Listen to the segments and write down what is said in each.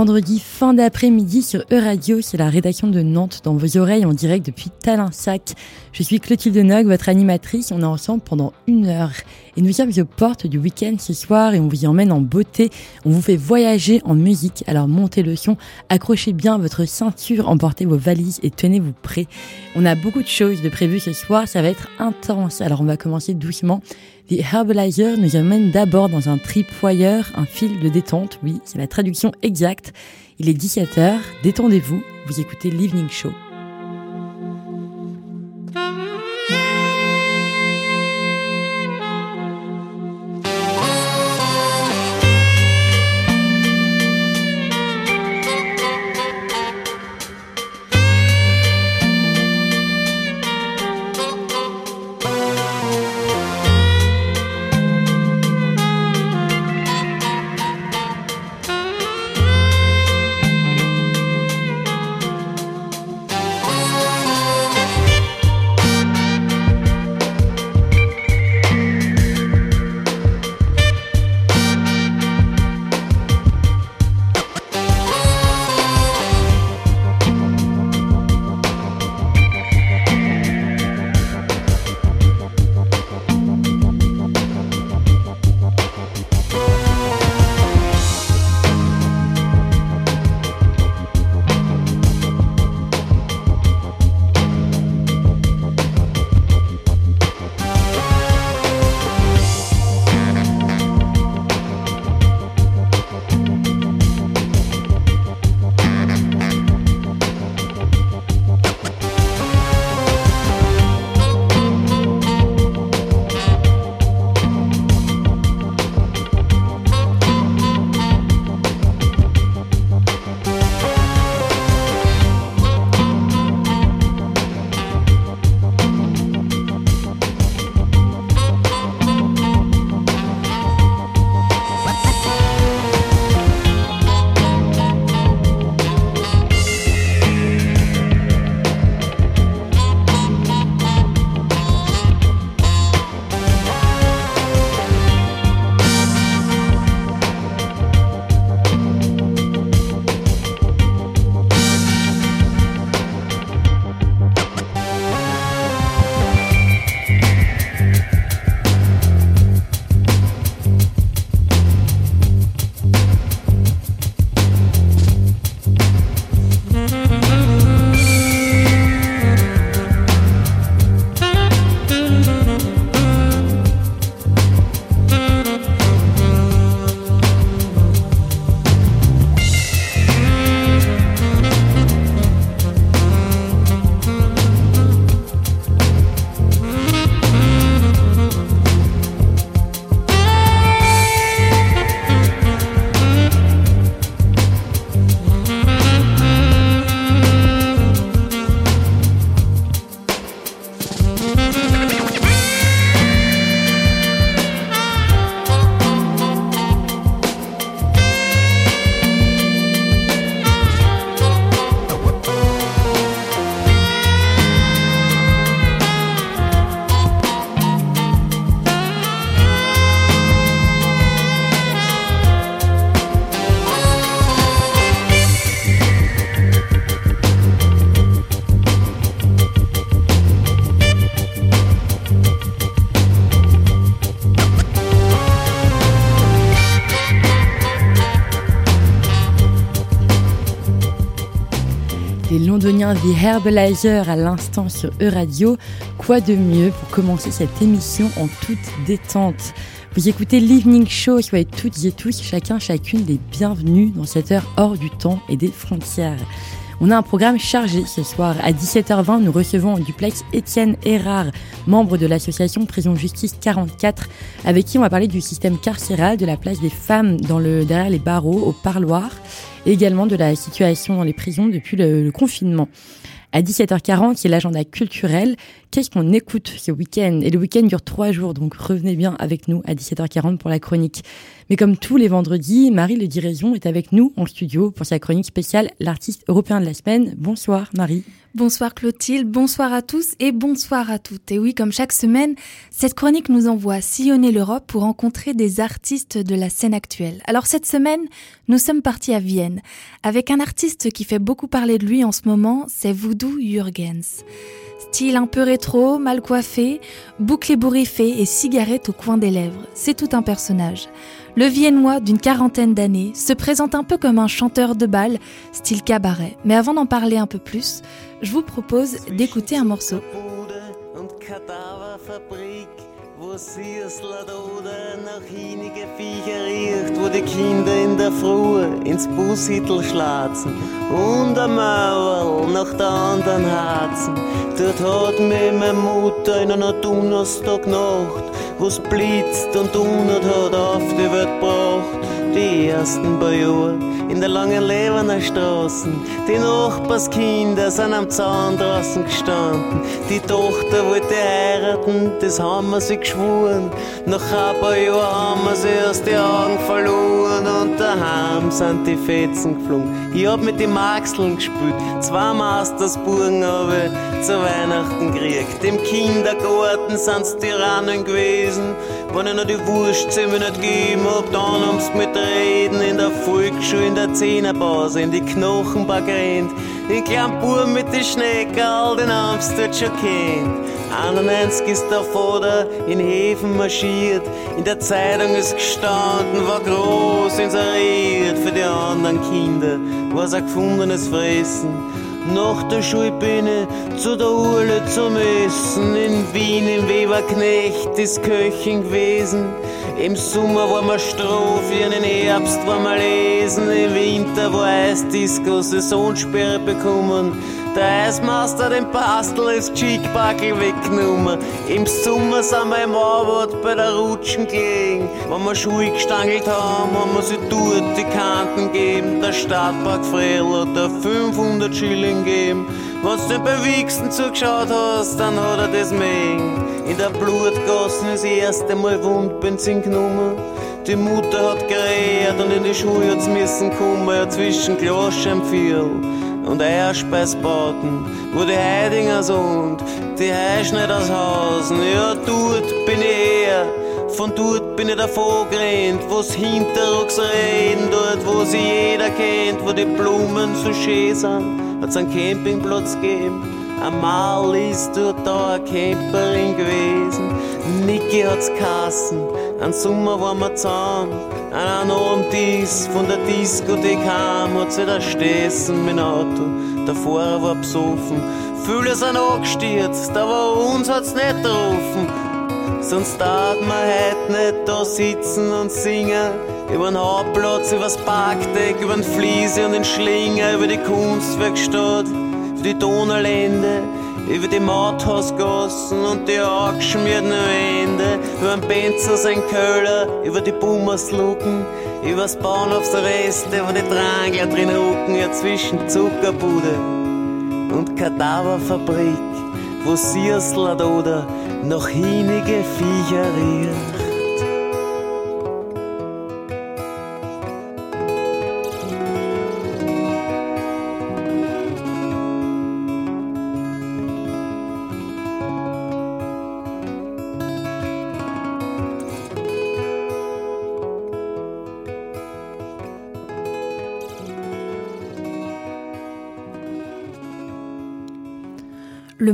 vendredi fin d'après-midi sur E-Radio, c'est la rédaction de Nantes dans vos oreilles en direct depuis Talensac. Je suis Clotilde Nog, votre animatrice, on est ensemble pendant une heure. Et nous sommes aux portes du week-end ce soir et on vous y emmène en beauté, on vous fait voyager en musique, alors montez le son, accrochez bien votre ceinture, emportez vos valises et tenez-vous prêts. On a beaucoup de choses de prévues ce soir, ça va être intense, alors on va commencer doucement. The Herbalizer nous amène d'abord dans un tripwire, un fil de détente, oui, c'est la traduction exacte. Il est 17h, détendez-vous, vous écoutez l'Evening Show. The Herbalizer à l'instant sur E-Radio. Quoi de mieux pour commencer cette émission en toute détente? Vous écoutez l'Evening Show, soyez toutes et tous, chacun, chacune des bienvenus dans cette heure hors du temps et des frontières. On a un programme chargé ce soir. À 17h20, nous recevons en duplex Étienne Erard, membre de l'association Prison Justice 44, avec qui on va parler du système carcéral, de la place des femmes dans le, derrière les barreaux, au parloir, et également de la situation dans les prisons depuis le, confinement. À 17h40, c'est l'agenda culturel. Qu'est-ce qu'on écoute ce week-end? Et le week-end dure trois jours, donc revenez bien avec nous à 17h40 pour la chronique. Mais comme tous les vendredis, Marie Le Diraison est avec nous en studio pour sa chronique spéciale L'artiste européen de la semaine. Bonsoir Marie. Bonsoir Clotilde, bonsoir à tous et bonsoir à toutes. Et oui, comme chaque semaine, cette chronique nous envoie sillonner l'Europe pour rencontrer des artistes de la scène actuelle. Alors cette semaine, nous sommes partis à Vienne avec un artiste qui fait beaucoup parler de lui en ce moment, c'est Voodoo Jürgens. Style un peu rétro, mal coiffé, boucle ébouriffée et cigarette au coin des lèvres. C'est tout un personnage. Le Viennois d'une quarantaine d'années se présente un peu comme un chanteur de bal, style cabaret. Mais avant d'en parler un peu plus, je vous propose d'écouter un morceau. wo Süßler oder nach hinige Viecher riecht, wo die Kinder in der Früh ins Bushittel schlazen und am Mauer nach der anderen Herzen. Dort hat mir meine Mutter in einer Donnerstagnacht, wo's blitzt und donnert hat, auf die Welt gebracht. Die ersten paar Jahre in der langen Levener Straßen. Die Nachbarskinder sind am Zaun draußen gestanden. Die Tochter wollte heiraten, das haben wir sich geschworen. Nach ein paar Jahren haben wir sie aus den Augen verloren und daheim sind die Fetzen geflogen. Ich hab mit den Maxeln gespielt, zwei Mastersburgen habe ich zu Weihnachten gekriegt. Im Kindergarten sind's Tyrannen gewesen. Wenn ich noch die Wurstzimmer nicht gegeben hab, dann haben's mit Reden in der Volksschule, in der Zehnerpause, in die Knochenbar gerannt. Den kleinen Bub mit den Schneckerl, den haben's dort schon kennt. 91 ist der Vater in Häfen marschiert, in der Zeitung ist gestanden, war groß inseriert für die anderen Kinder, was er gefundenes Fressen. Nach der ich zu der Urle zum Essen. In Wien im Weberknecht ist Köchin gewesen. Im Sommer war man Strophen, im Herbst war man lesen. Im Winter war Eisdisco, Saisonsperre bekommen. Der Eismaster den Pastel ist Cheekbackel weggenommen. Im Sommer sind wir im Arbeit bei der Rutschen gelegen. Wenn wir Schuhe gestangelt haben, haben wir sie dort die Kanten gegeben. Der Stadtpark Fredel hat da 500 Schilling gegeben. Du beim Wichsen zugeschaut hast, dann hat er das mögen. In der Blutgassen ist das erste Mal Wundbenzin genommen. Die Mutter hat geredet und in die Schule hat's müssen kommen, ja zwischen Glaschenpfeil und Eierspeisbauten, wo die Heidinger sind, die Heischneid aus Hausen. Ja, dort bin ich her, von dort bin ich davor gerannt, wo's Hinterrucks reden, dort wo sie jeder kennt, wo die Blumen so schön sind, hat's einen Campingplatz gegeben. Einmal ist dort da eine Camperin gewesen, Niki hat's kassen, ein Sommer waren wir zusammen, an einem Abend von der Diskothek heim, hat sich da stessen mit dem Auto, der Fahrer war besoffen, viele sind angestürzt, aber uns hat's nicht getroffen, sonst darf man heute nicht da sitzen und singen, über den Hauptplatz, übers Parkdeck, über den Fliese und den Schlinger, über die Kunstwerkstatt, die Donaulände, über die Mauthausgassen und die angeschmierten Wände, über den Benzer sein Köller, über die Bummerslucken, übers Bahnhofsreste, wo die Drangler drin rucken, ja zwischen Zuckerbude und Kadaverfabrik, wo Siersler oder noch hinige Viecher riecht.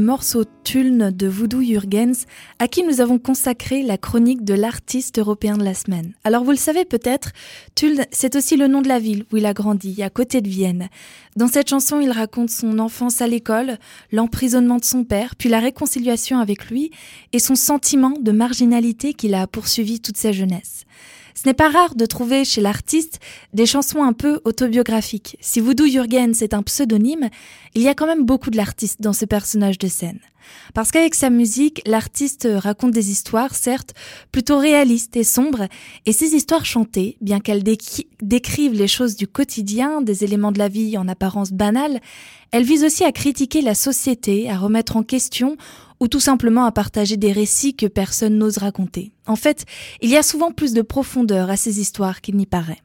Morceau Tulne de Voodoo Jürgens, à qui nous avons consacré la chronique de l'artiste européen de la semaine. Alors vous le savez peut-être, Tulne, c'est aussi le nom de la ville où il a grandi, à côté de Vienne. Dans cette chanson, il raconte son enfance à l'école, l'emprisonnement de son père, puis la réconciliation avec lui et son sentiment de marginalité qu'il a poursuivi toute sa jeunesse. Ce n'est pas rare de trouver chez l'artiste des chansons un peu autobiographiques. Si Voodoo Jürgens est un pseudonyme, il y a quand même beaucoup de l'artiste dans ce personnage de scène. Parce qu'avec sa musique, l'artiste raconte des histoires, certes, plutôt réalistes et sombres, et ces histoires chantées, bien qu'elles décrivent les choses du quotidien, des éléments de la vie en apparence banale, elles visent aussi à critiquer la société, à remettre en question ou tout simplement à partager des récits que personne n'ose raconter. En fait, il y a souvent plus de profondeur à ces histoires qu'il n'y paraît.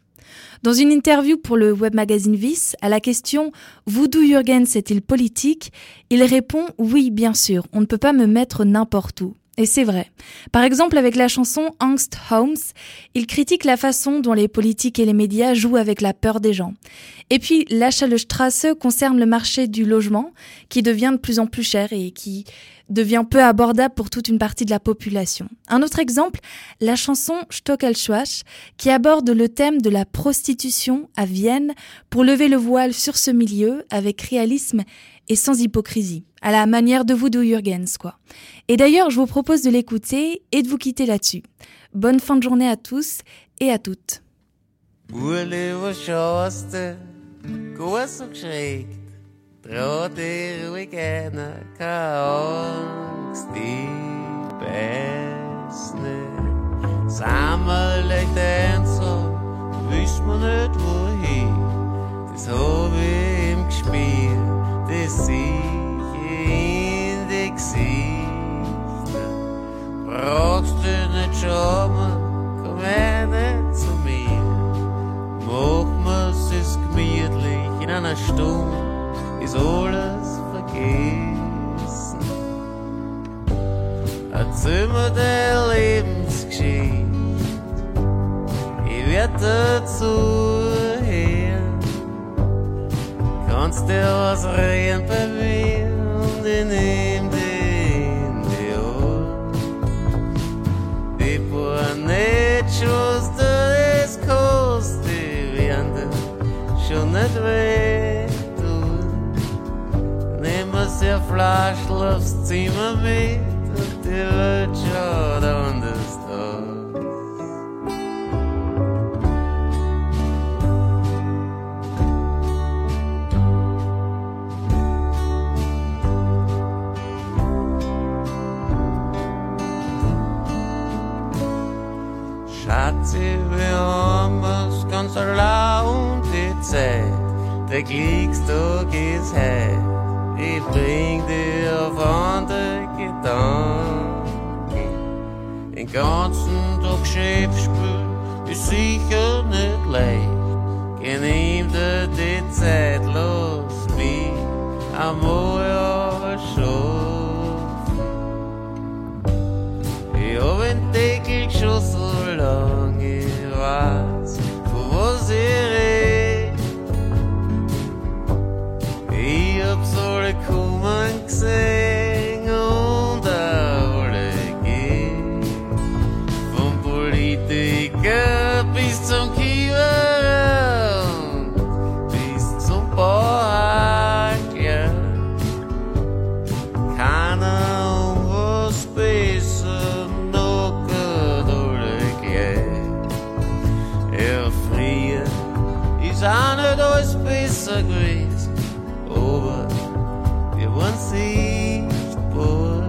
Dans une interview pour le web magazine Vice, à la question Voodoo Jürgens est-il politique? il répond Oui, bien sûr, on ne peut pas me mettre n'importe où. Et c'est vrai. Par exemple, avec la chanson Angst Homes, il critique la façon dont les politiques et les médias jouent avec la peur des gens. Et puis, Strasse concerne le marché du logement, qui devient de plus en plus cher et qui devient peu abordable pour toute une partie de la population. Un autre exemple, la chanson Stockelschwach, qui aborde le thème de la prostitution à Vienne pour lever le voile sur ce milieu avec réalisme et sans hypocrisie, à la manière de Voodoo Jürgens, quoi. Et d'ailleurs, je vous propose de l'écouter et de vous quitter là-dessus. Bonne fin de journée à tous et à toutes. Trau dir ruhig einer, keine Angst, die weiß nicht. Sammel legt ein so, wüsst mir nicht wohin. Das hab ich im Gespür, das ich in die Gesichter. Brauchst du nicht mal, komm her nicht zu mir. Mach mir's gemütlich in einer Stunde ist alles vergessen. Erzähl mir deine Lebensgeschichte, ich werd dazu kannst dir was reden bei mir und ich nehm dich in die Ohren. Die paar Netschos, das kostet, werden schon nicht weh se a flash und die Welt schaut lucio donde sto Schatzi, wir haben was ganz allein erlaubt, die Zeit, der Kriegstag ist heiß. Ich bring dir andere Gedanken. Den ganzen Tag Chefspiel ist sicher nicht leicht. Genehm dir die Zeit los, mich einmal aber disagrees over que once por.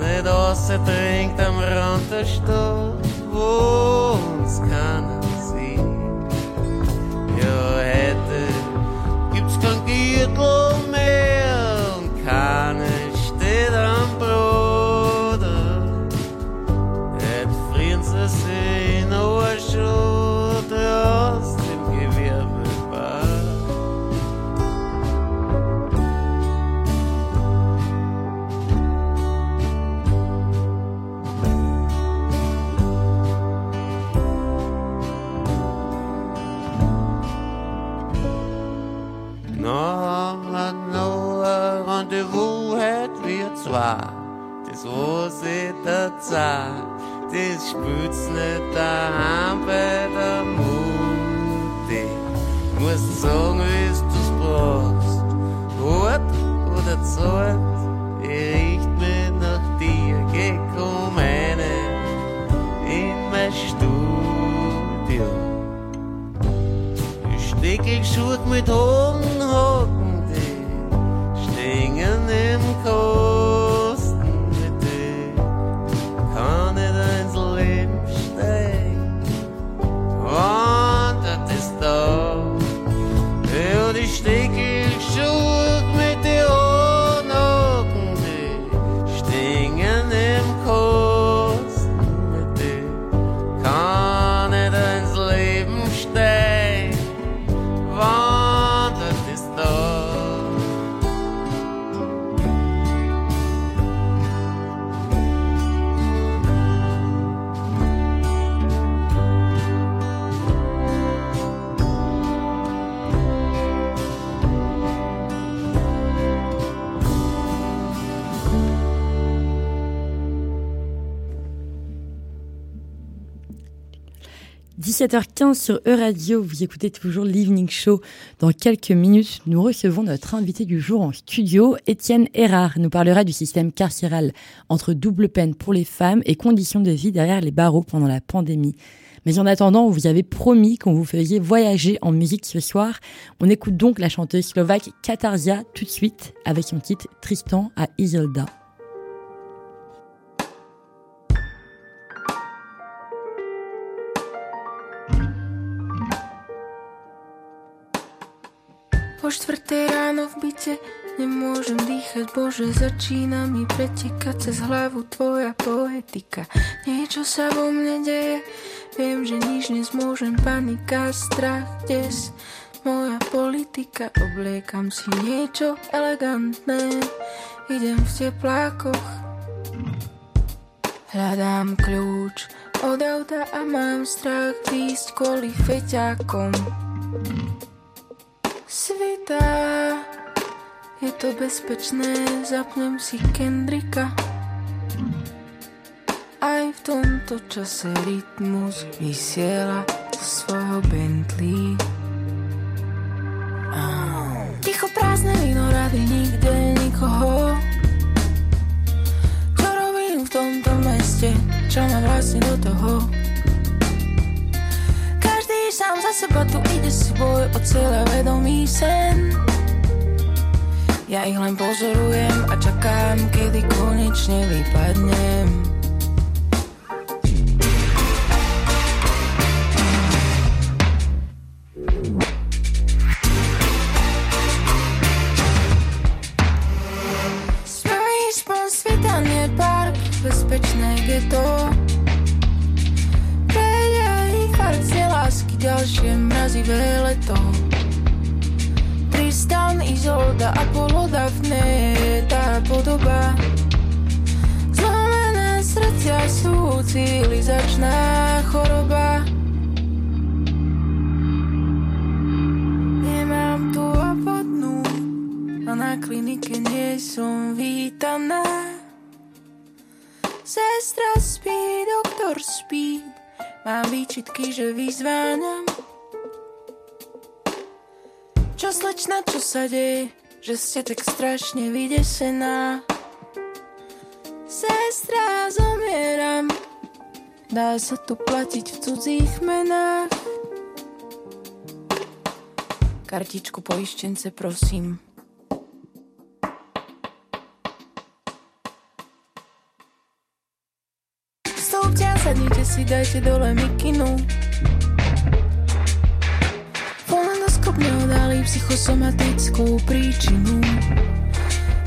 Nedoce tem tam rantas tu 17h15 sur E-Radio, vous écoutez toujours l'Evening Show. Dans quelques minutes, nous recevons notre invité du jour en studio, Étienne Erard, nous parlera du système carcéral entre double peine pour les femmes et conditions de vie derrière les barreaux pendant la pandémie. Mais en attendant, vous avez promis qu'on vous faisait voyager en musique ce soir. On écoute donc la chanteuse slovaque Katarsia tout de suite avec son titre Tristan à Isolda. Po štvrté ráno v byte nemôžem dýchať, Bože, začína mi pretekať cez hlavu tvoja poetika. Niečo sa vo mne deje, viem, že nič nezmôžem, panika, strach, des, moja politika. Obliekam si niečo elegantné, idem v teplákoch, hľadám kľúč od auta a mám strach výjsť kvôli feťákom svitá. Je to bezpečné, zapnem si Kendrika. Aj v tomto čase rytmus vysiela svojho Bentley. Ticho prázdne víno, rady nikde nikoho. Čo robím v tomto meste, čo ma vlastne do toho? Za seba tu ide si boj o celé vedomý sen. Ja ich len pozorujem a čakám, kedy konečne vypadnem Mám výčitky, že vyzváňam. Čo slečna, čo sa deje Že ste tak strašne vydesená. Sestra, zomieram. Dá sa tu platiť v cudzích menách. Kartičku poištence, prosím. Si, dajte dole mikinu. Fonendoskop neodhalí psychosomatickú príčinu.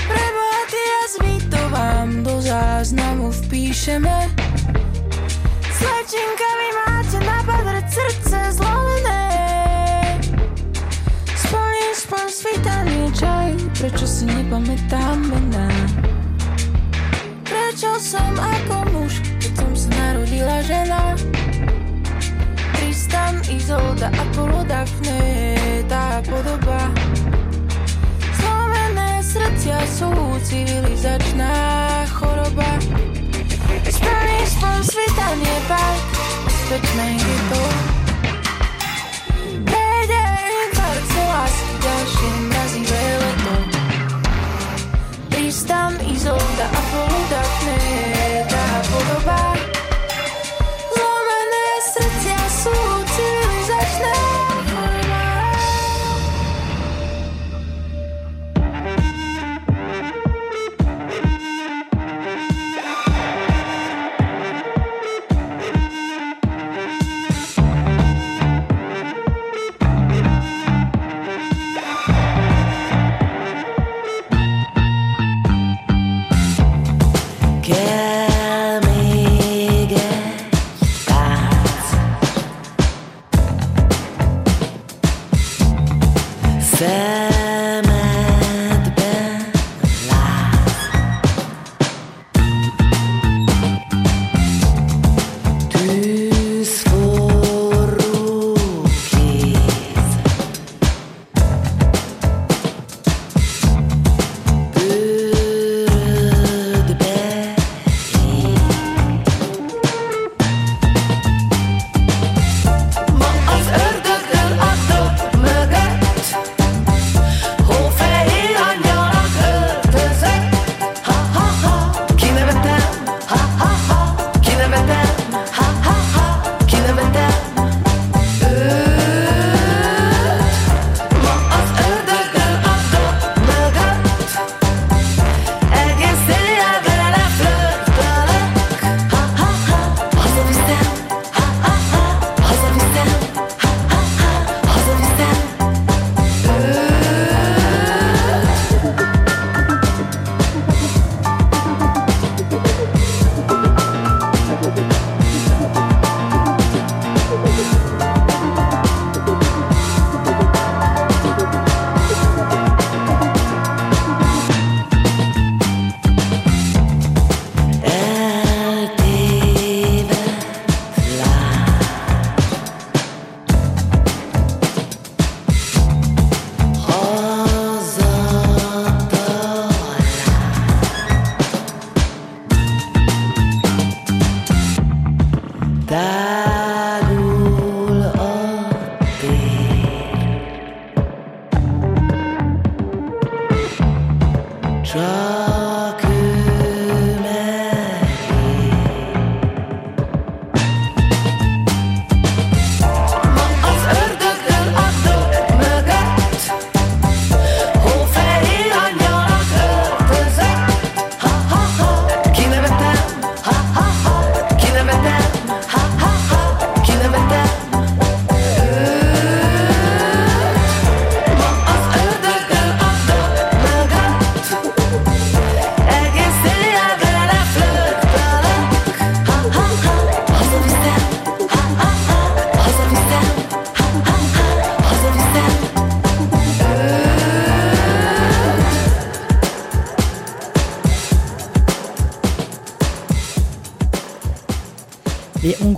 Preboha, ty jazvy, to vám do záznamu vpíšeme. Slečinka, vy máte napadrť srdce zlomené. Splní spon svitaný čaj, prečo si nepamätám mená. Prečo som ako muž, narodila žena. Tristan, Izolda, Apollo, Daphne Tá podoba. Zlomené srdcia sú civilizačná choroba. Správny spon sveta neba Bezpečné je to. Prejde infarkt lásky Ďalšie mrazivé leto. Tristan, Izolda, Apollo, Daphne Tá podoba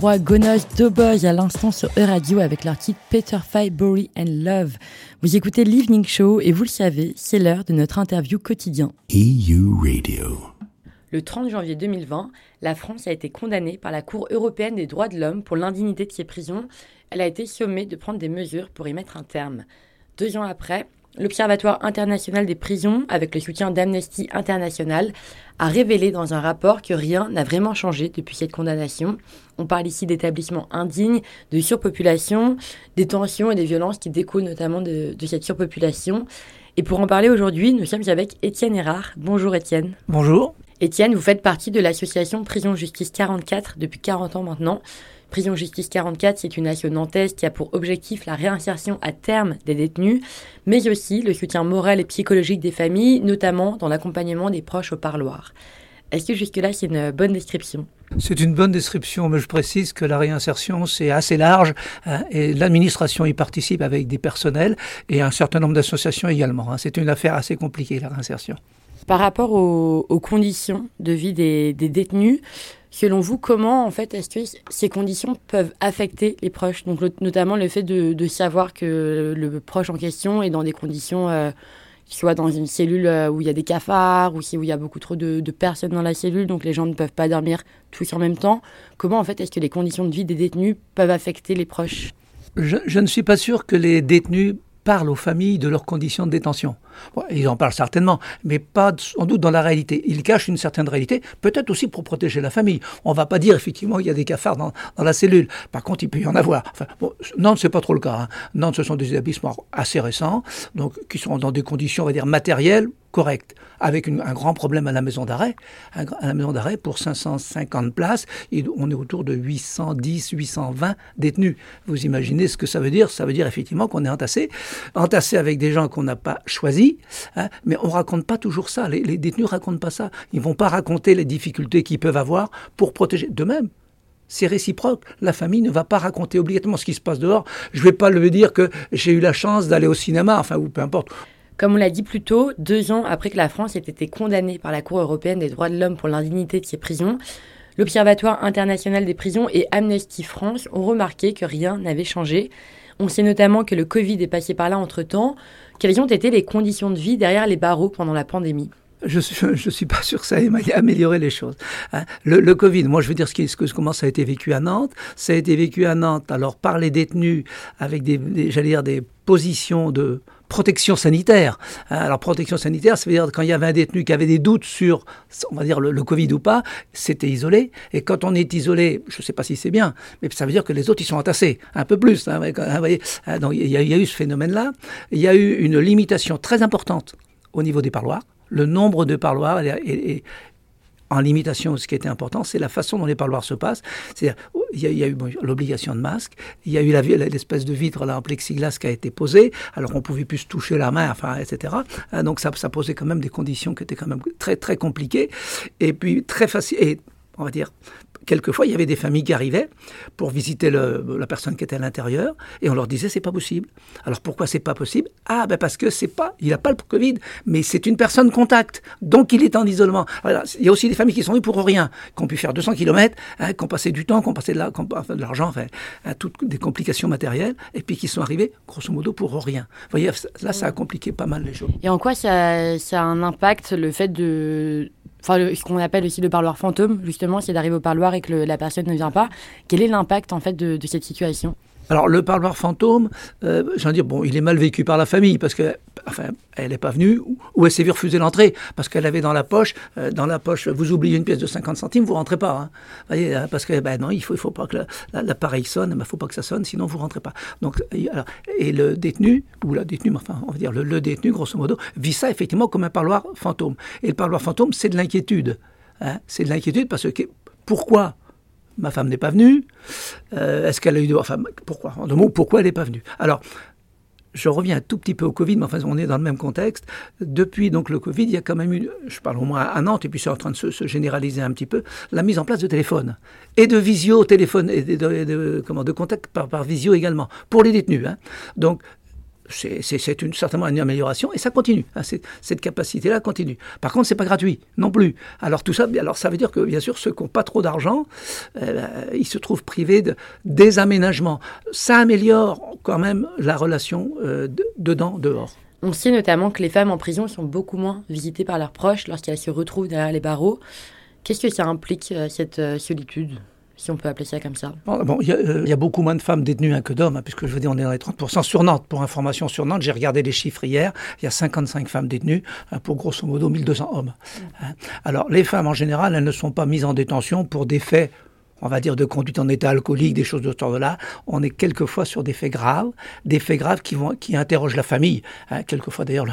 hongrois Gonos Doboy à l'instant sur E-Radio avec leur titre Peter Bory and Love. Vous écoutez l'Evening Show et vous le savez, c'est l'heure de notre interview quotidien. EU Radio. Le 30 janvier 2020, la France a été condamnée par la Cour européenne des droits de l'homme pour l'indignité de ses prisons. Elle a été sommée de prendre des mesures pour y mettre un terme. Deux ans après, L'Observatoire international des prisons, avec le soutien d'Amnesty International, a révélé dans un rapport que rien n'a vraiment changé depuis cette condamnation. On parle ici d'établissements indignes, de surpopulation, des tensions et des violences qui découlent notamment de, cette surpopulation. Et pour en parler aujourd'hui, nous sommes avec Étienne Erard. Bonjour Étienne. Bonjour. Étienne, vous faites partie de l'association Prison Justice 44 depuis 40 ans maintenant. Prison Justice 44, c'est une nation nantaise qui a pour objectif la réinsertion à terme des détenus, mais aussi le soutien moral et psychologique des familles, notamment dans l'accompagnement des proches au parloir. Est-ce que jusque-là, c'est une bonne description? C'est une bonne description, mais je précise que la réinsertion, c'est assez large hein, et l'administration y participe avec des personnels et un certain nombre d'associations également. Hein. C'est une affaire assez compliquée, la réinsertion. Par rapport aux, conditions de vie des détenus, Selon vous, comment en fait est-ce que ces conditions peuvent affecter les proches? Donc notamment le fait de, savoir que le proche en question est dans des conditions, euh, soit dans une cellule euh, où il y a des cafards, ou où il y a beaucoup trop de, personnes dans la cellule, donc les gens ne peuvent pas dormir tous en même temps. Comment en fait est-ce que les conditions de vie des détenus peuvent affecter les proches? Je ne suis pas sûr que les détenus parlent aux familles de leurs conditions de détention. Ils en parlent certainement, mais pas sans doute dans la réalité. Ils cachent une certaine réalité, peut-être aussi pour protéger la famille. On ne va pas dire effectivement qu'il y a des cafards dans, la cellule. Par contre, il peut y en avoir. Enfin, bon, Nantes, c'est pas trop le cas. Hein. Nantes, ce sont des établissements assez récents, donc qui sont dans des conditions, on va dire, matérielles correct, avec un grand problème à la maison d'arrêt. À la maison d'arrêt, pour 550 places, on est autour de 810, 820 détenus. Vous imaginez ce que ça veut dire Ça veut dire effectivement qu'on est entassé, entassé avec des gens qu'on n'a pas choisis, hein, mais on raconte pas toujours ça. Les, les détenus racontent pas ça. Ils vont pas raconter les difficultés qu'ils peuvent avoir pour protéger. De même, c'est réciproque. La famille ne va pas raconter obligatoirement ce qui se passe dehors. Je vais pas le dire que j'ai eu la chance d'aller au cinéma, enfin, ou peu importe. Comme on l'a dit plus tôt, deux ans après que la France ait été condamnée par la Cour européenne des droits de l'homme pour l'indignité de ses prisons, l'Observatoire international des prisons et Amnesty France ont remarqué que rien n'avait changé. On sait notamment que le Covid est passé par là entre-temps. Quelles ont été les conditions de vie derrière les barreaux pendant la pandémie je ne suis, pas sûr que ça ait amélioré les choses. Hein. Le, Covid, moi je veux dire ce, qui, ce que, comment ça a été vécu à Nantes. Ça a été vécu à Nantes alors par les détenus avec des, j'allais dire des positions de protection sanitaire. Hein, alors protection sanitaire, ça veut dire quand il y avait un détenu qui avait des doutes sur, on va dire, le, Covid ou pas, c'était isolé. Et quand on est isolé, je ne sais pas si c'est bien, mais ça veut dire que les autres, ils sont entassés, un peu plus. Hein, hein, donc il y, a eu ce phénomène-là. Il y a eu une limitation très importante au niveau des parloirs. Le nombre de parloirs est, en limitation, ce qui était important, c'est la façon dont les parloirs se passent. C'est-à-dire, il y a, eu l'obligation de masque, il y a eu l'espèce de vitre là, en plexiglas qui a été posée, alors on pouvait plus se toucher la main, enfin, etc. Hein, donc ça, ça posait quand même des conditions qui étaient quand même très très compliquées, et puis très facile, et on va dire quelquefois, il y avait des familles qui arrivaient pour visiter la personne qui était à l'intérieur et on leur disait c'est pas possible. Alors pourquoi c'est pas possible? Ah ben parce que c'est pas, il n'a pas le Covid, mais c'est une personne contact, donc il est en isolement. il y a aussi des familles qui sont venues pour rien, qui ont pu faire 200 km, hein, qui ont passé du temps, qui ont passé de l'argent, toutes des complications matérielles, et puis qui sont arrivés grosso modo pour rien. Vous voyez, là ça a compliqué pas mal les choses. Et en quoi ça a un impact le fait de enfin ce qu'on appelle aussi le parloir fantôme, justement, c'est d'arriver au parloir et que la personne ne vient pas. Quel est l'impact en fait de, cette situation? Alors le parloir fantôme, euh, j'en dire bon, il est mal vécu par la famille parce que, elle n'est pas venue ou elle s'est vue refuser l'entrée parce qu'elle avait dans la poche, euh, dans la poche, vous oubliez une pièce de 50 centimes, vous rentrez pas, hein. voyez, hein, parce que ben non, il faut, faut pas que l'appareil sonne, il ben, faut pas que ça sonne, sinon vous rentrez pas. Donc, alors, et le détenu ou la détenue, enfin, on va dire le, détenu, grosso modo, vit ça effectivement comme un parloir fantôme. Et le parloir fantôme, c'est de l'inquiétude. Hein. c'est de l'inquiétude parce que pourquoi ma femme n'est pas venue. Euh, est-ce qu'elle a eu de... Enfin, pourquoi? En deux mots, pourquoi elle n'est pas venue? Alors, je reviens un tout petit peu au Covid, mais enfin, on est dans le même contexte. Depuis donc le Covid, il y a quand même eu, je parle au moins à Nantes, et puis c'est en train de se, généraliser un petit peu, la mise en place de téléphone. Et de visio, téléphone, et de, comment, de contact par, par visio également, pour les détenus. Hein. Donc, c'est une, certainement une amélioration et ça continue. Hein, cette capacité-là continue. Par contre, c'est pas gratuit non plus. Alors tout ça, alors ça veut dire que bien sûr ceux qui n'ont pas trop d'argent, euh, ils se trouvent privés de, des aménagements. Ça améliore quand même la relation euh, dedans dehors. On sait notamment que les femmes en prison sont beaucoup moins visitées par leurs proches lorsqu'elles se retrouvent derrière les barreaux. Qu'est-ce que ça implique euh, cette solitude? Si on peut appeler ça comme ça. Bon, euh, il y, a beaucoup moins de femmes détenues hein, que d'hommes, hein, puisque je veux dire, on est dans les 30% sur Nantes. Pour information sur Nantes, j'ai regardé les chiffres hier, il y a 55 femmes détenues hein, pour grosso modo 1200 hommes. Alors, les femmes en général, elles ne sont pas mises en détention pour des faits on va dire, de conduite en état alcoolique, des choses de ce genre-là, on est quelquefois sur des faits graves, des faits graves qui, vont, qui interrogent la famille. Hein. quelquefois, d'ailleurs,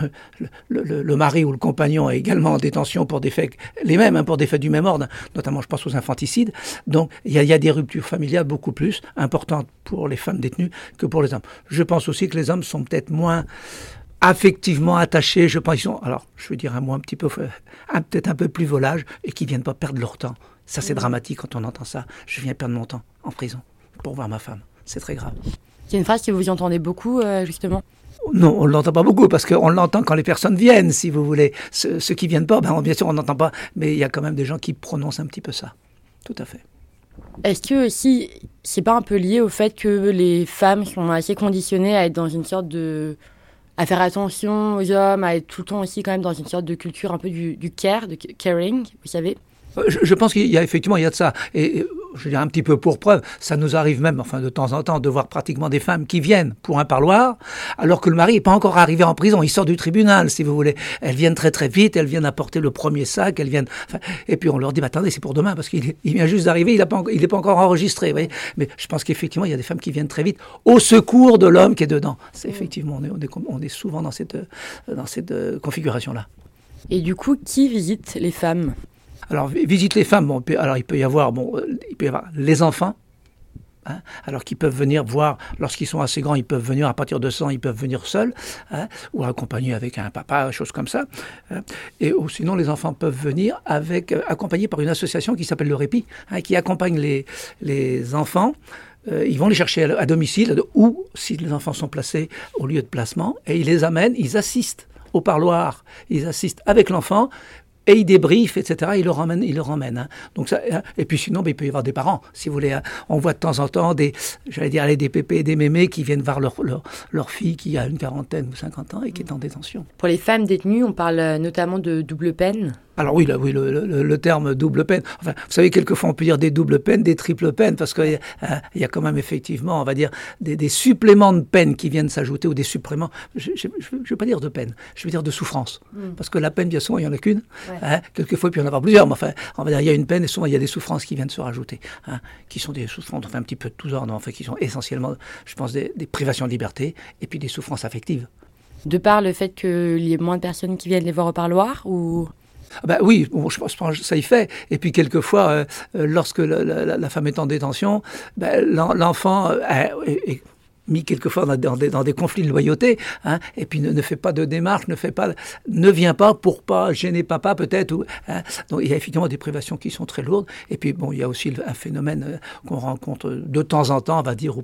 le, le, mari ou le compagnon est également en détention pour des faits, les mêmes, hein, pour des faits du même ordre, notamment, je pense, aux infanticides. Donc, il y, a, des ruptures familiales beaucoup plus importantes pour les femmes détenues que pour les hommes. Je pense aussi que les hommes sont peut-être moins affectivement attachés, je pense, ils sont, alors, je veux dire un mot un petit peu, peut-être un peu plus volage, et qui viennent pas perdre leur temps. Ça, c'est dramatique quand on entend ça. Je viens perdre mon temps en prison pour voir ma femme. C'est très grave. C'est une phrase que vous entendez beaucoup, euh, justement non, on ne l'entend pas beaucoup parce qu'on l'entend quand les personnes viennent, si vous voulez. Ceux, qui viennent pas, ben, bien sûr, on n'entend pas, mais il y a quand même des gens qui prononcent un petit peu ça. Tout à fait. Est-ce que aussi, c'est pas un peu lié au fait que les femmes sont assez conditionnées à être dans une sorte de. à faire attention aux hommes, à être tout le temps aussi quand même dans une sorte de culture un peu du, du care, de caring, vous savez? Euh, je, pense qu'il y a effectivement il y a de ça. Et je veux dire un petit peu pour preuve, ça nous arrive même, enfin de temps en temps, de voir pratiquement des femmes qui viennent pour un parloir, alors que le mari n'est pas encore arrivé en prison. Il sort du tribunal, si vous voulez. Elles viennent très très vite, elles viennent apporter le premier sac, elles viennent. et puis on leur dit, bah, attendez, c'est pour demain parce qu'il vient juste d'arriver, il n'est pas, pas encore enregistré. Vous Mais je pense qu'effectivement, il y a des femmes qui viennent très vite au secours de l'homme qui est dedans. C'est effectivement, on est, on est, on est souvent dans cette, dans cette euh, configuration là. Et du coup, qui visite les femmes? Alors, visite les femmes. Bon, alors, il peut y avoir, bon, euh, il peut y avoir les enfants. Hein, alors qu'ils peuvent venir voir, lorsqu'ils sont assez grands, ils peuvent venir à partir de 100, ils peuvent venir seuls, hein, ou accompagnés avec un papa, chose comme ça. Hein. et ou sinon, les enfants peuvent venir avec, euh, accompagnés par une association qui s'appelle le Répit, qui accompagne les, les enfants. Euh, ils vont les chercher à, à, domicile, ou si les enfants sont placés au lieu de placement, et ils les amènent, ils assistent au parloir, ils assistent avec l'enfant, et il débriefe, etc. Il le ramène, il le ramène. Hein. Donc ça, hein. et puis sinon, ben, il peut y avoir des parents, si vous voulez. Hein. On voit de temps en temps des, j'allais dire, des pépés et des mémés qui viennent voir leur, leur, leur, fille qui a une quarantaine ou cinquante ans et qui est en détention. Pour les femmes détenues, on parle euh, notamment de double peine? Alors oui, oui le, terme double peine. Enfin, vous savez, quelquefois on peut dire des doubles peines, des triples peines, parce qu'il y, a quand même effectivement, on va dire, des, suppléments de peine qui viennent s'ajouter, ou des suppléments, je ne veux pas dire de peine, je veux dire de souffrance. Mm. Parce que la peine, bien souvent, il n'y en a qu'une. Hein, quelquefois, il peut y en avoir plusieurs, mais enfin, on va dire, il y a une peine, et souvent, il y a des souffrances qui viennent se rajouter, hein, qui sont des souffrances, enfin, un petit peu de tous ordres, en fait, qui sont essentiellement, je pense, des, des privations de liberté, et puis des souffrances affectives. De par le fait qu'il y ait moins de personnes qui viennent les voir au parloir ou bah oui, bon, je pense que ça y fait. Et puis quelquefois, euh, euh, lorsque la, femme est en détention, ben, l'enfant euh, mis quelquefois dans, des, conflits de loyauté, hein, et puis ne, fait pas de démarche, ne fait pas, ne vient pas pour pas gêner papa peut-être. Hein. Donc il y a effectivement des privations qui sont très lourdes. Et puis bon, il y a aussi un phénomène euh, qu'on rencontre de temps en temps, on va dire, ou,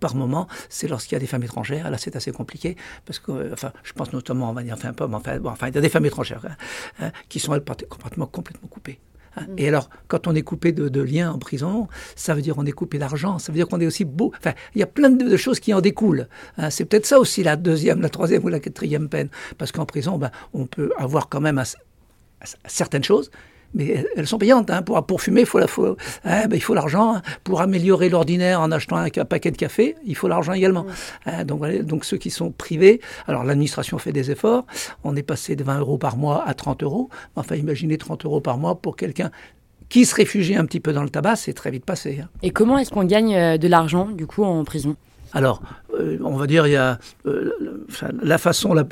par moment, c'est lorsqu'il y a des femmes étrangères. Là, c'est assez compliqué parce que, euh, enfin, je pense notamment, on va dire, enfin, pas, enfin, enfin, il y a des femmes étrangères hein, qui sont elles, complètement, complètement coupées. Mm. Et alors, quand on est coupé de, liens en prison, ça veut dire qu'on est coupé d'argent, ça veut dire qu'on est aussi beau. Enfin, il y a plein de, choses qui en découlent. Hein. C'est peut-être ça aussi la deuxième, la troisième ou la quatrième peine. Parce qu'en prison, ben, on peut avoir quand même certaines choses, mais elles sont payantes. Hein. Pour, pour fumer, faut la, faut, hein, ben, il faut l'argent. Pour améliorer l'ordinaire en achetant un, paquet de café, il faut l'argent également. Hein, donc, donc ceux qui sont privés, alors l'administration fait des efforts. On est passé de 20 euros par mois à 30 euros. Enfin, imaginez 30 euros par mois pour quelqu'un qui se réfugie un petit peu dans le tabac, c'est très vite passé. Et comment est-ce qu'on gagne euh, de l'argent, du coup, en prison? Alors, euh, on va dire, il y a euh, la façon la,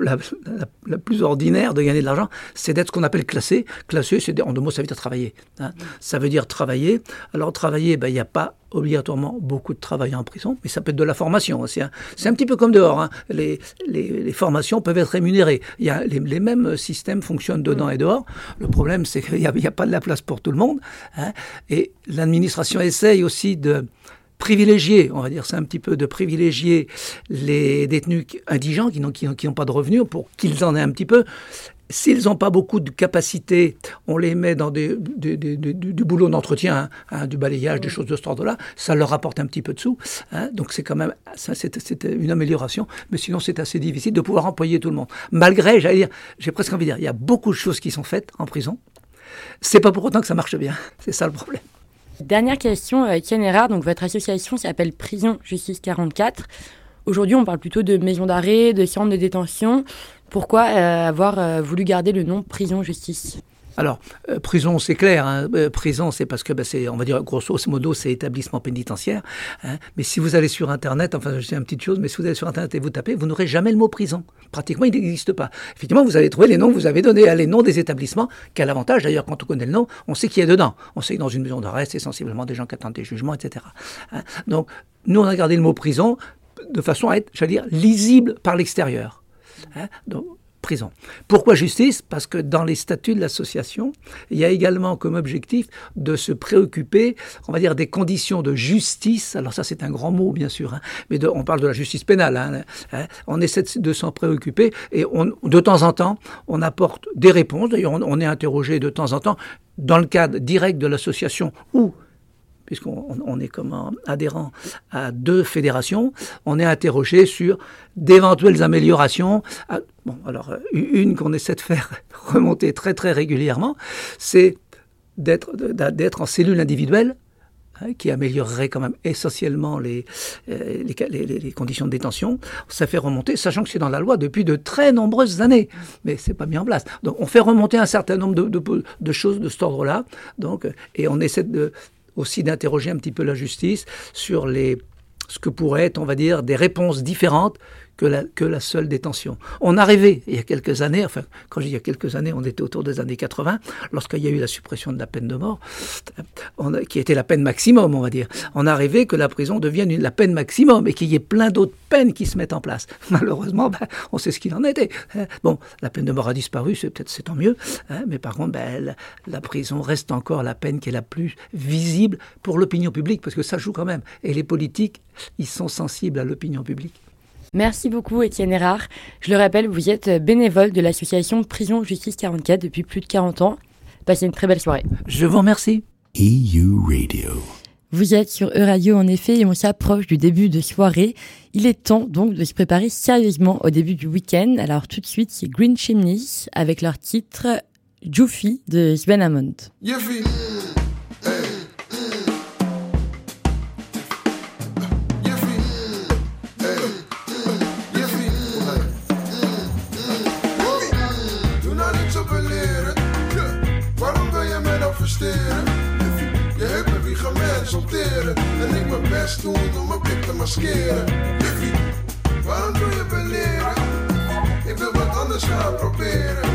plus ordinaire de gagner de l'argent, c'est d'être ce qu'on appelle classé. Classé, c'est en deux mots, ça veut dire travailler. Hein. Ça veut dire travailler. Alors, travailler, ben, il n'y a pas obligatoirement beaucoup de travail en prison, mais ça peut être de la formation. C'est un, petit peu comme dehors. Hein. Les, les, formations peuvent être rémunérées. Il y a, les, mêmes systèmes fonctionnent dedans et dehors. Le problème, c'est qu'il n'y a, pas de la place pour tout le monde. Hein. Et l'administration essaye aussi de privilégier, on va dire c'est un petit peu de privilégier les détenus indigents qui n'ont qui, pas de revenus pour qu'ils en aient un petit peu. S'ils n'ont pas beaucoup de capacité, on les met dans des, du boulot d'entretien, hein, hein, du balayage, des choses de ce ordre-là. Ça leur rapporte un petit peu de sous. Hein. donc c'est quand même, ça c'est une amélioration. Mais sinon c'est assez difficile de pouvoir employer tout le monde. Malgré, j'allais dire, j'ai presque envie de dire, il y a beaucoup de choses qui sont faites en prison. C'est pas pour autant que ça marche bien. C'est ça le problème. Dernière question, euh, Ken donc votre association s'appelle Prison Justice 44. Aujourd'hui, on parle plutôt de maison d'arrêt, de centre de détention. Pourquoi euh, avoir euh, voulu garder le nom Prison Justice? Alors, euh, prison, c'est clair. Hein. Euh, prison, c'est parce que, ben, c'est, on va dire, grosso modo, c'est établissement pénitentiaire. Hein. Mais si vous allez sur Internet, enfin, je sais une petite chose, mais si vous allez sur Internet et vous tapez, vous n'aurez jamais le mot prison. Pratiquement, il n'existe pas. Effectivement, vous allez trouver les noms que vous avez donnés, hein, les noms des établissements. Quel avantage, d'ailleurs, quand on connaît le nom, on sait qui est dedans. On sait que dans une maison d'arrêt, c'est sensiblement des gens qui attendent des jugements, etc. Donc, nous, on a gardé le mot prison de façon à être, j'allais dire, lisible par l'extérieur. Donc, Pourquoi justice? Parce que dans les statuts de l'association, il y a également comme objectif de se préoccuper, on va dire, des conditions de justice. Alors ça, c'est un grand mot, bien sûr, hein, mais on parle de la justice pénale. Hein, hein. on essaie de s'en préoccuper et de temps en temps, on apporte des réponses. D'ailleurs, on, on est interrogé de temps en temps dans le cadre direct de l'association ou puisqu'on est comme adhérent à deux fédérations, on est interrogé sur d'éventuelles améliorations. Ah, bon, alors, une qu'on essaie de faire remonter très très régulièrement, c'est d'être en cellule individuelle hein, qui améliorerait quand même essentiellement les, euh, les, conditions de détention, ça fait remonter, sachant que c'est dans la loi depuis de très nombreuses années, mais c'est pas mis en place. Donc on fait remonter un certain nombre de, choses de cet ordre-là, donc et on essaie de, aussi d'interroger un petit peu la justice sur les, ce que pourraient être, on va dire, des réponses différentes que la, seule détention. On a rêvé, il y a quelques années, enfin, quand je dis il y a quelques années, on était autour des années 80, lorsqu'il y a eu la suppression de la peine de mort, qui était la peine maximum, on va dire. On a rêvé que la prison devienne la peine maximum et qu'il y ait plein d'autres peines qui se mettent en place. Malheureusement, ben, on sait ce qu'il en était. Hein. Bon, la peine de mort a disparu, c'est peut-être c'est tant mieux, hein, mais par contre, ben, la prison reste encore la peine qui est la plus visible pour l'opinion publique, parce que ça joue quand même. Et les politiques, ils sont sensibles à l'opinion publique. Merci beaucoup Étienne Erard. Je le rappelle, vous êtes bénévole de l'association Prison Justice 44 depuis plus de 40 ans. Passez une très belle soirée. Je vous remercie. EU Radio. Vous êtes sur E-Radio en effet et on s'approche du début de soirée. Il est temps donc de se préparer sérieusement au début du week-end. Alors tout de suite, c'est Green Chimneys avec leur titre Joufy de Sven Hammond. Je best doen om mijn blik te maskeren. Jiffy, waarom doe je beleren? Ik wil wat anders gaan proberen.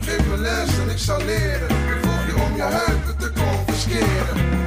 Geef me les en ik zal leren. Ik volg je om je heupen te confisceren.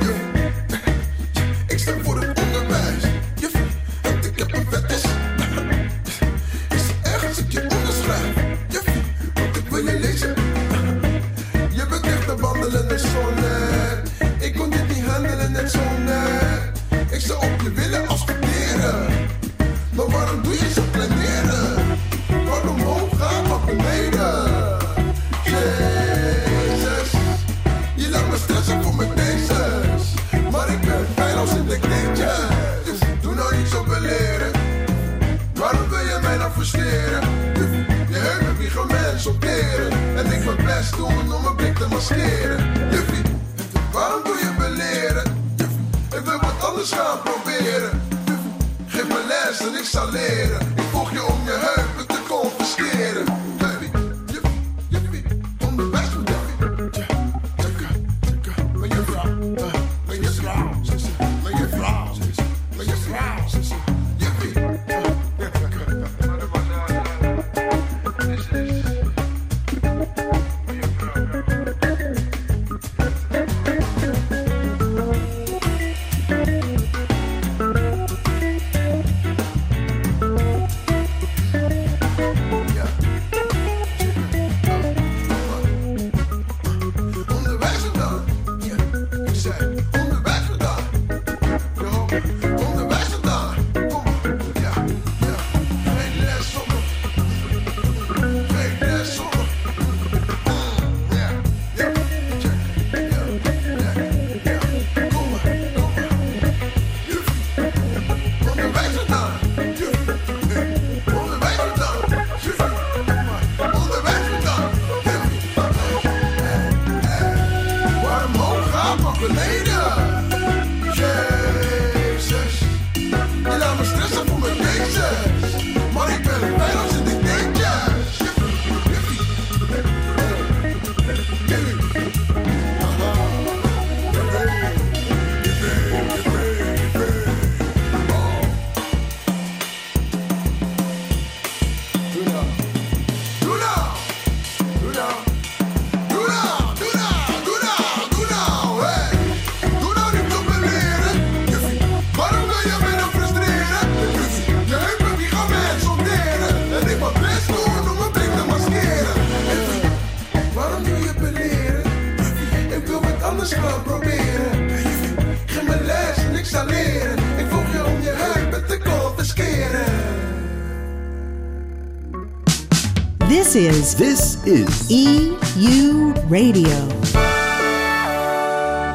This is This is EU Radio.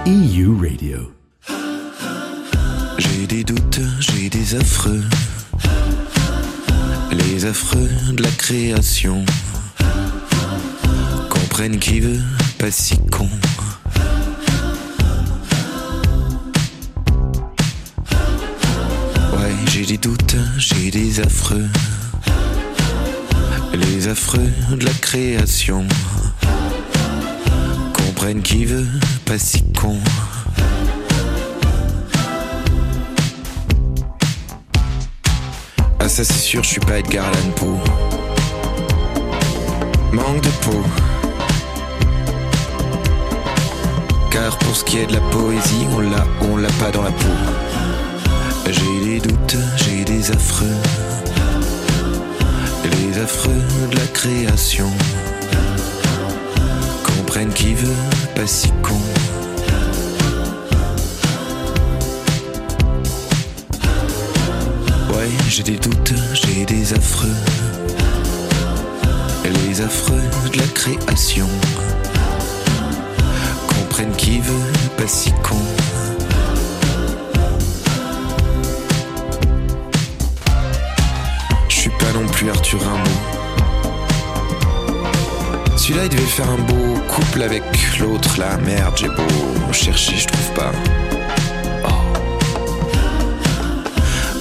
EU Radio. J'ai des doutes, j'ai des affreux. Les affreux de la création. Comprennent qui veut, pas si con. Ouais, j'ai des doutes, j'ai des affreux. Les affreux de la création. Comprennent qui veut, pas si con. Ah ça c'est sûr, je suis pas Edgar Allan Poe. Manque de peau. Car pour ce qui est de la poésie, on l'a, on l'a pas dans la peau. J'ai des doutes, j'ai des affreux. Affreux de la création. Comprennent qui veut, pas si con. Ouais, j'ai des doutes, j'ai des affreux. Les affreux de la création. Comprennent qui veut, pas si con. Arthur Rimbaud. Celui-là, il devait faire un beau couple avec l'autre, là. Merde, j'ai beau chercher, je trouve pas. Oh.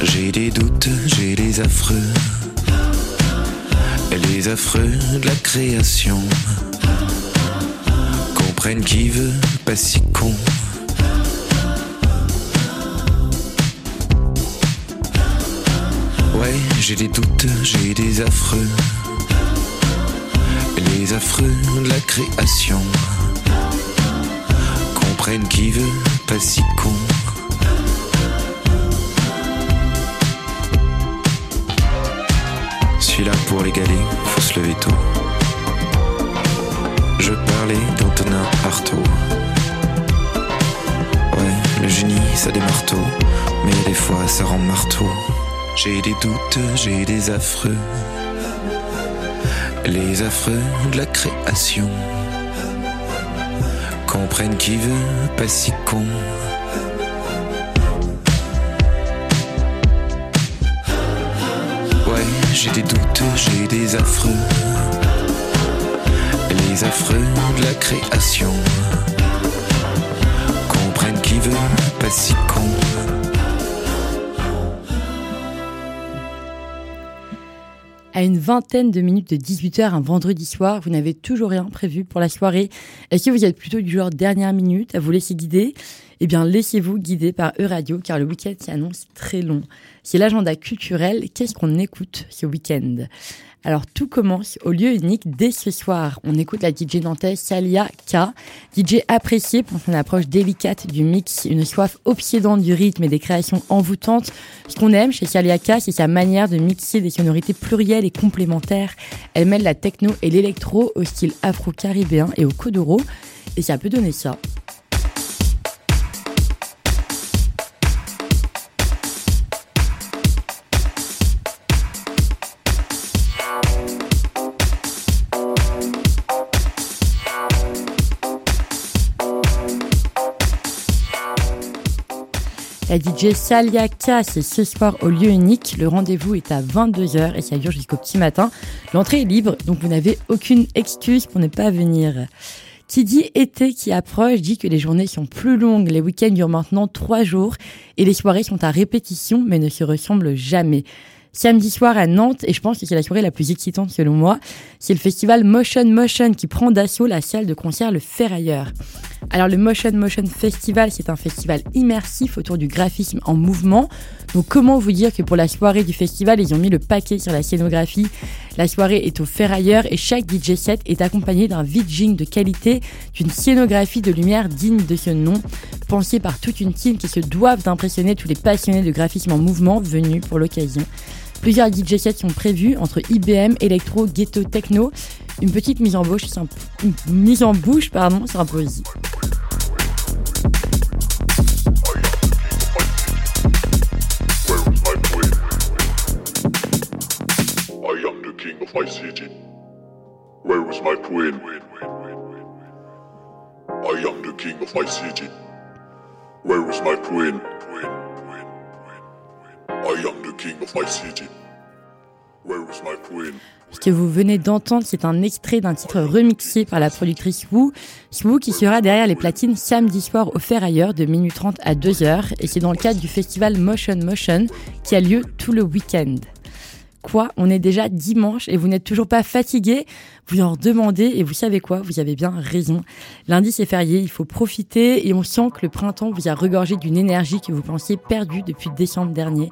J'ai des doutes, j'ai des affreux. Les affreux de la création. Comprennent qui veut, pas si con. J'ai des doutes, j'ai des affreux. Les affreux de la création. Comprennent qui veut, pas si con. Celui-là pour les galets, faut se lever tôt. Je parlais d'Antonin Artaud. Ouais, le génie, ça démarre tôt, mais des fois ça rend marteau. J'ai des doutes, j'ai des affreux. Les affreux de la création. Comprennent qui veut, pas si con. Ouais, j'ai des doutes, j'ai des affreux. Les affreux de la création. Comprennent qui veut, pas si con. À une vingtaine de minutes de 18h un vendredi soir, vous n'avez toujours rien prévu pour la soirée. Est-ce que vous êtes plutôt du genre dernière minute à vous laisser guider? Eh bien, laissez-vous guider par E-Radio car le week-end s'annonce très long. C'est l'agenda culturel. Qu'est-ce qu'on écoute ce week-end? Alors tout commence au lieu unique dès ce soir. On écoute la DJ nantaise Salia K, DJ appréciée pour son approche délicate du mix, une soif obsédante du rythme et des créations envoûtantes. Ce qu'on aime chez Salia K, c'est sa manière de mixer des sonorités plurielles et complémentaires. Elle mêle la techno et l'électro au style afro-caribéen et au kodoro, et ça peut donner ça. La DJ Salia K, c'est ce soir au lieu unique. Le rendez-vous est à 22h et ça dure jusqu'au petit matin. L'entrée est libre, donc vous n'avez aucune excuse pour ne pas venir. Qui dit été qui approche dit que les journées sont plus longues. Les week-ends durent maintenant trois jours et les soirées sont à répétition mais ne se ressemblent jamais samedi soir à Nantes, et je pense que c'est la soirée la plus excitante selon moi, c'est le festival Motion Motion qui prend d'assaut la salle de concert Le Ferrailleur. Alors le Motion Motion Festival, c'est un festival immersif autour du graphisme en mouvement. Donc comment vous dire que pour la soirée du festival, ils ont mis le paquet sur la scénographie? La soirée est au Ferrailleur et chaque DJ set est accompagné d'un vidging de qualité, d'une scénographie de lumière digne de ce nom, pensée par toute une team qui se doivent d'impressionner tous les passionnés de graphisme en mouvement venus pour l'occasion. Plusieurs DJ sets sont prévus entre IBM, Electro, Ghetto, Techno. Une petite mise en bouche, une mise en bouche, pardon, of my city. Where is my queen? I am the king of my city. Where is my queen? Ce que vous venez d'entendre, c'est un extrait d'un titre remixé par la productrice Wu. Wu qui sera derrière les platines samedi soir au Ferrailleur de minuit 30 à 2h. Et c'est dans le cadre du festival Motion Motion qui a lieu tout le week-end. Quoi On est déjà dimanche et vous n'êtes toujours pas fatigué Vous en demandez et vous savez quoi Vous avez bien raison. Lundi c'est férié, il faut profiter et on sent que le printemps vous a regorgé d'une énergie que vous pensiez perdue depuis décembre dernier.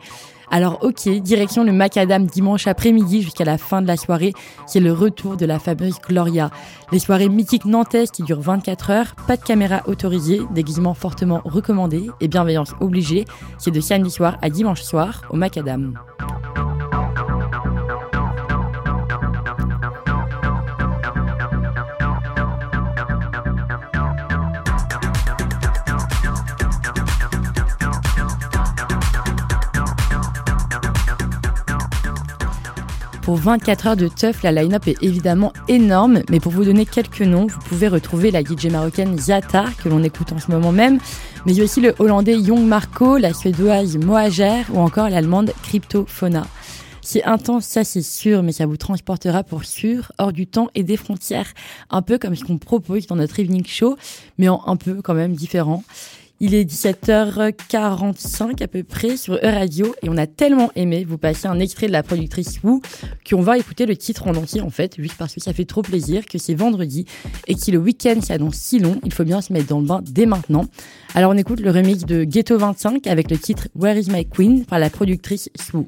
Alors ok, direction le macadam dimanche après-midi jusqu'à la fin de la soirée, c'est le retour de la fameuse Gloria. Les soirées mythiques nantaises qui durent 24 heures, pas de caméra autorisée, déguisement fortement recommandé et bienveillance obligée, c'est de samedi soir à dimanche soir au macadam. Pour 24 heures de teuf, la line-up est évidemment énorme, mais pour vous donner quelques noms, vous pouvez retrouver la DJ marocaine Zata, que l'on écoute en ce moment même, mais il y a aussi le hollandais Young Marco, la suédoise Mohager ou encore l'allemande Cryptophona. C'est intense, ça c'est sûr, mais ça vous transportera pour sûr hors du temps et des frontières. Un peu comme ce qu'on propose dans notre evening show, mais en un peu quand même différent. Il est 17h45 à peu près sur E-Radio et on a tellement aimé vous passer un extrait de la productrice Wu qu'on va écouter le titre en entier en fait, juste parce que ça fait trop plaisir, que c'est vendredi et que le week-end s'annonce si long, il faut bien se mettre dans le bain dès maintenant. Alors on écoute le remix de Ghetto 25 avec le titre Where is my queen par la productrice Wu.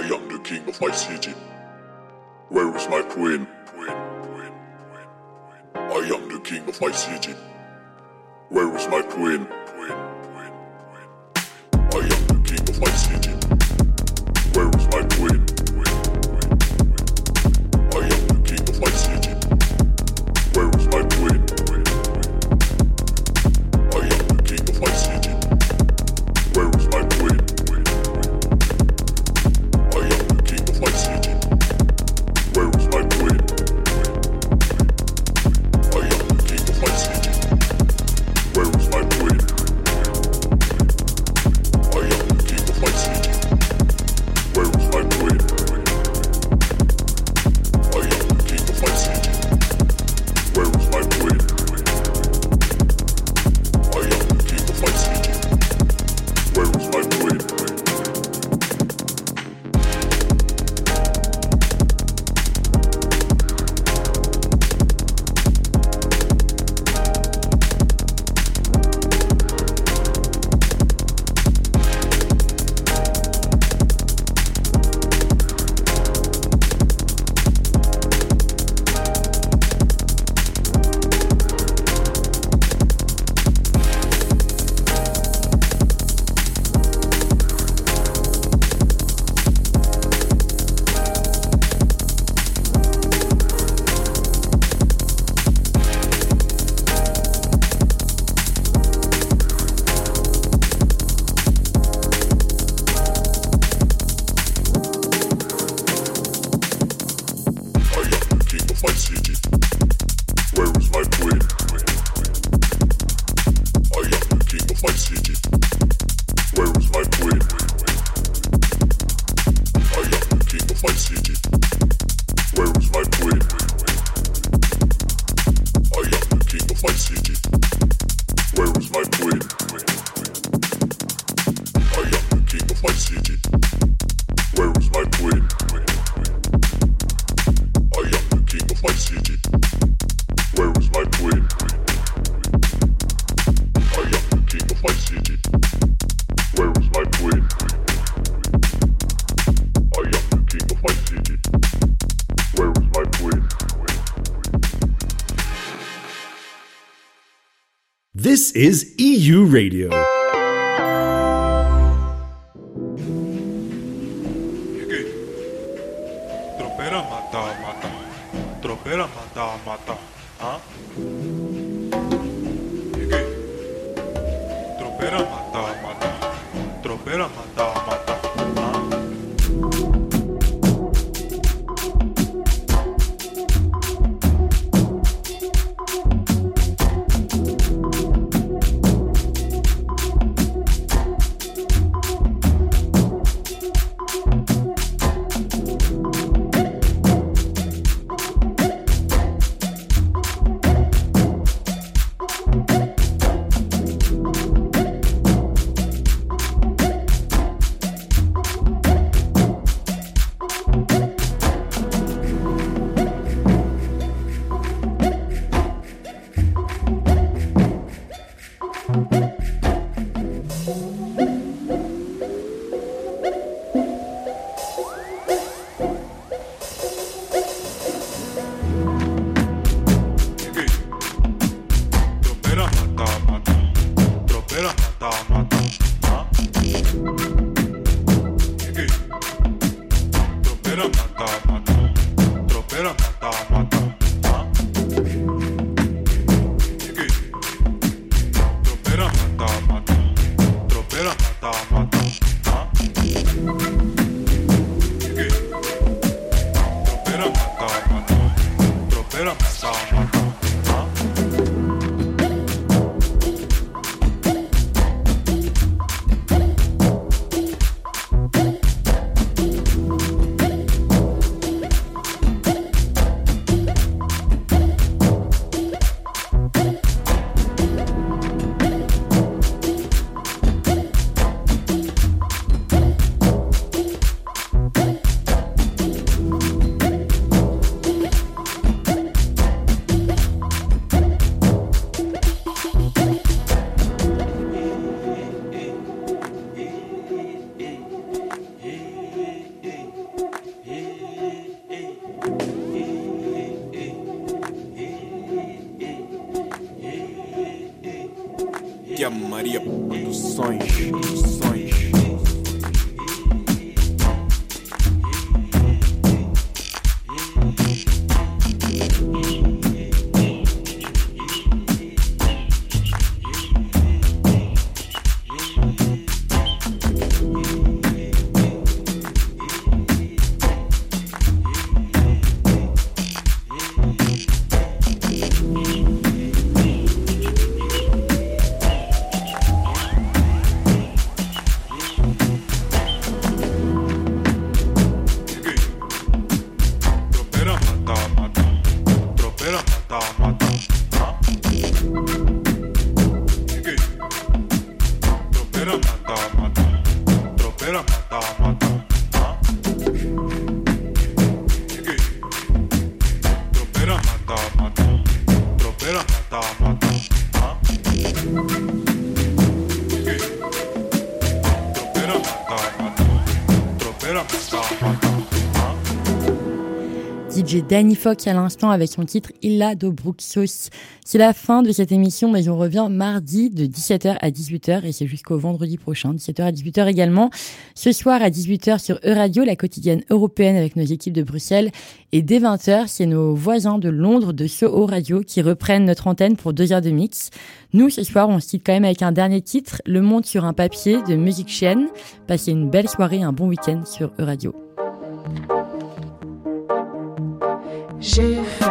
I am the king of my city. Where is my queen? I am the king of my city. Where is my queen? This is EU Radio. Danny Fox à l'instant avec son titre Illa do Bruxos. C'est la fin de cette émission, mais on revient mardi de 17h à 18h et c'est jusqu'au vendredi prochain, 17h à 18h également. Ce soir à 18h sur Euradio, la quotidienne européenne avec nos équipes de Bruxelles. Et dès 20h, c'est nos voisins de Londres de Soho Radio qui reprennent notre antenne pour deux heures de mix. Nous, ce soir, on se quitte quand même avec un dernier titre, Le Monde sur un papier de Musique Chienne. Passez une belle soirée, un bon week-end sur Euradio. J'ai fermé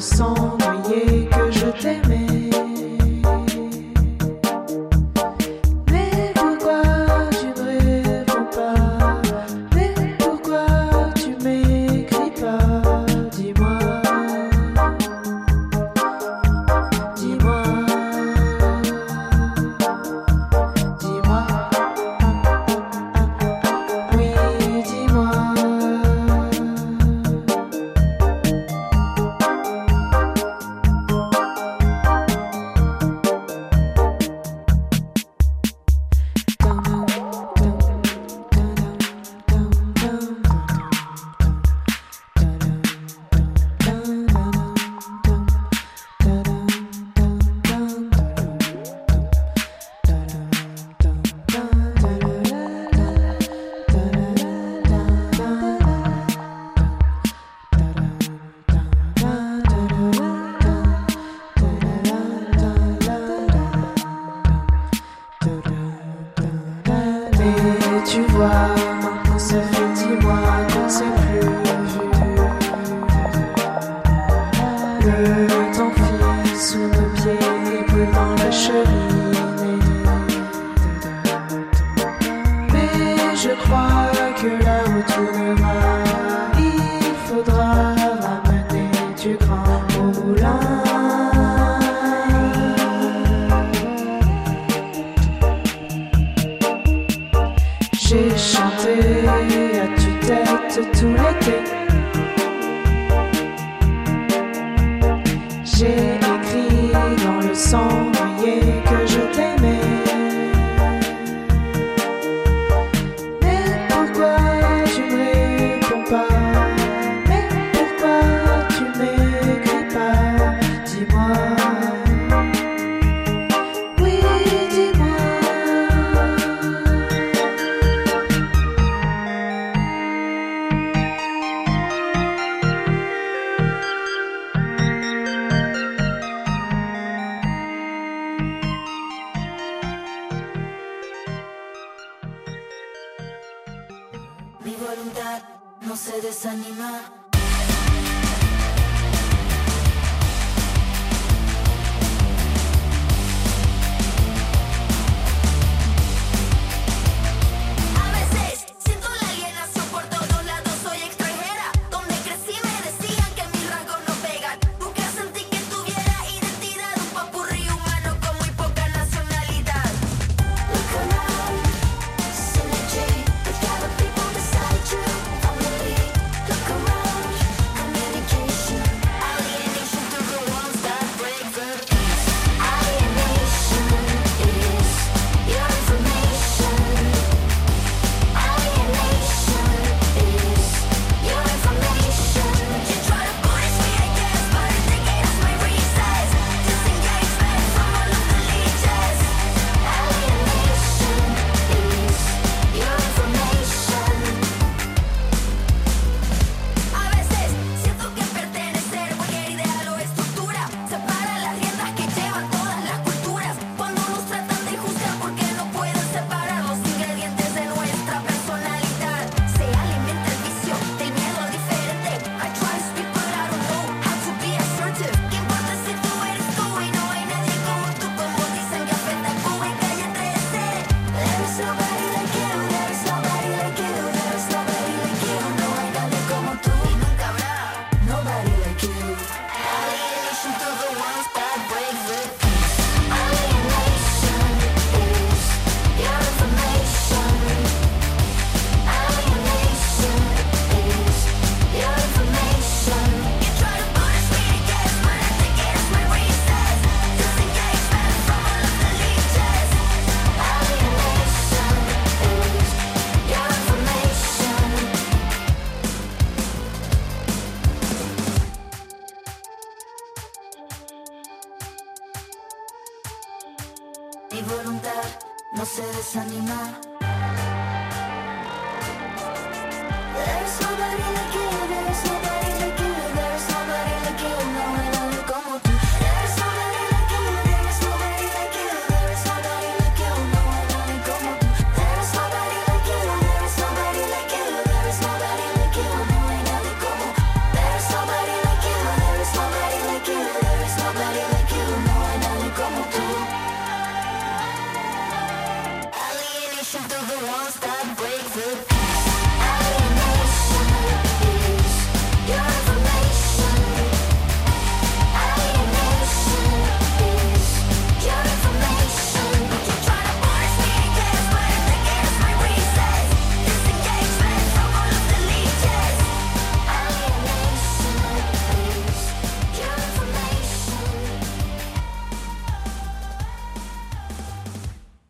sang noyé que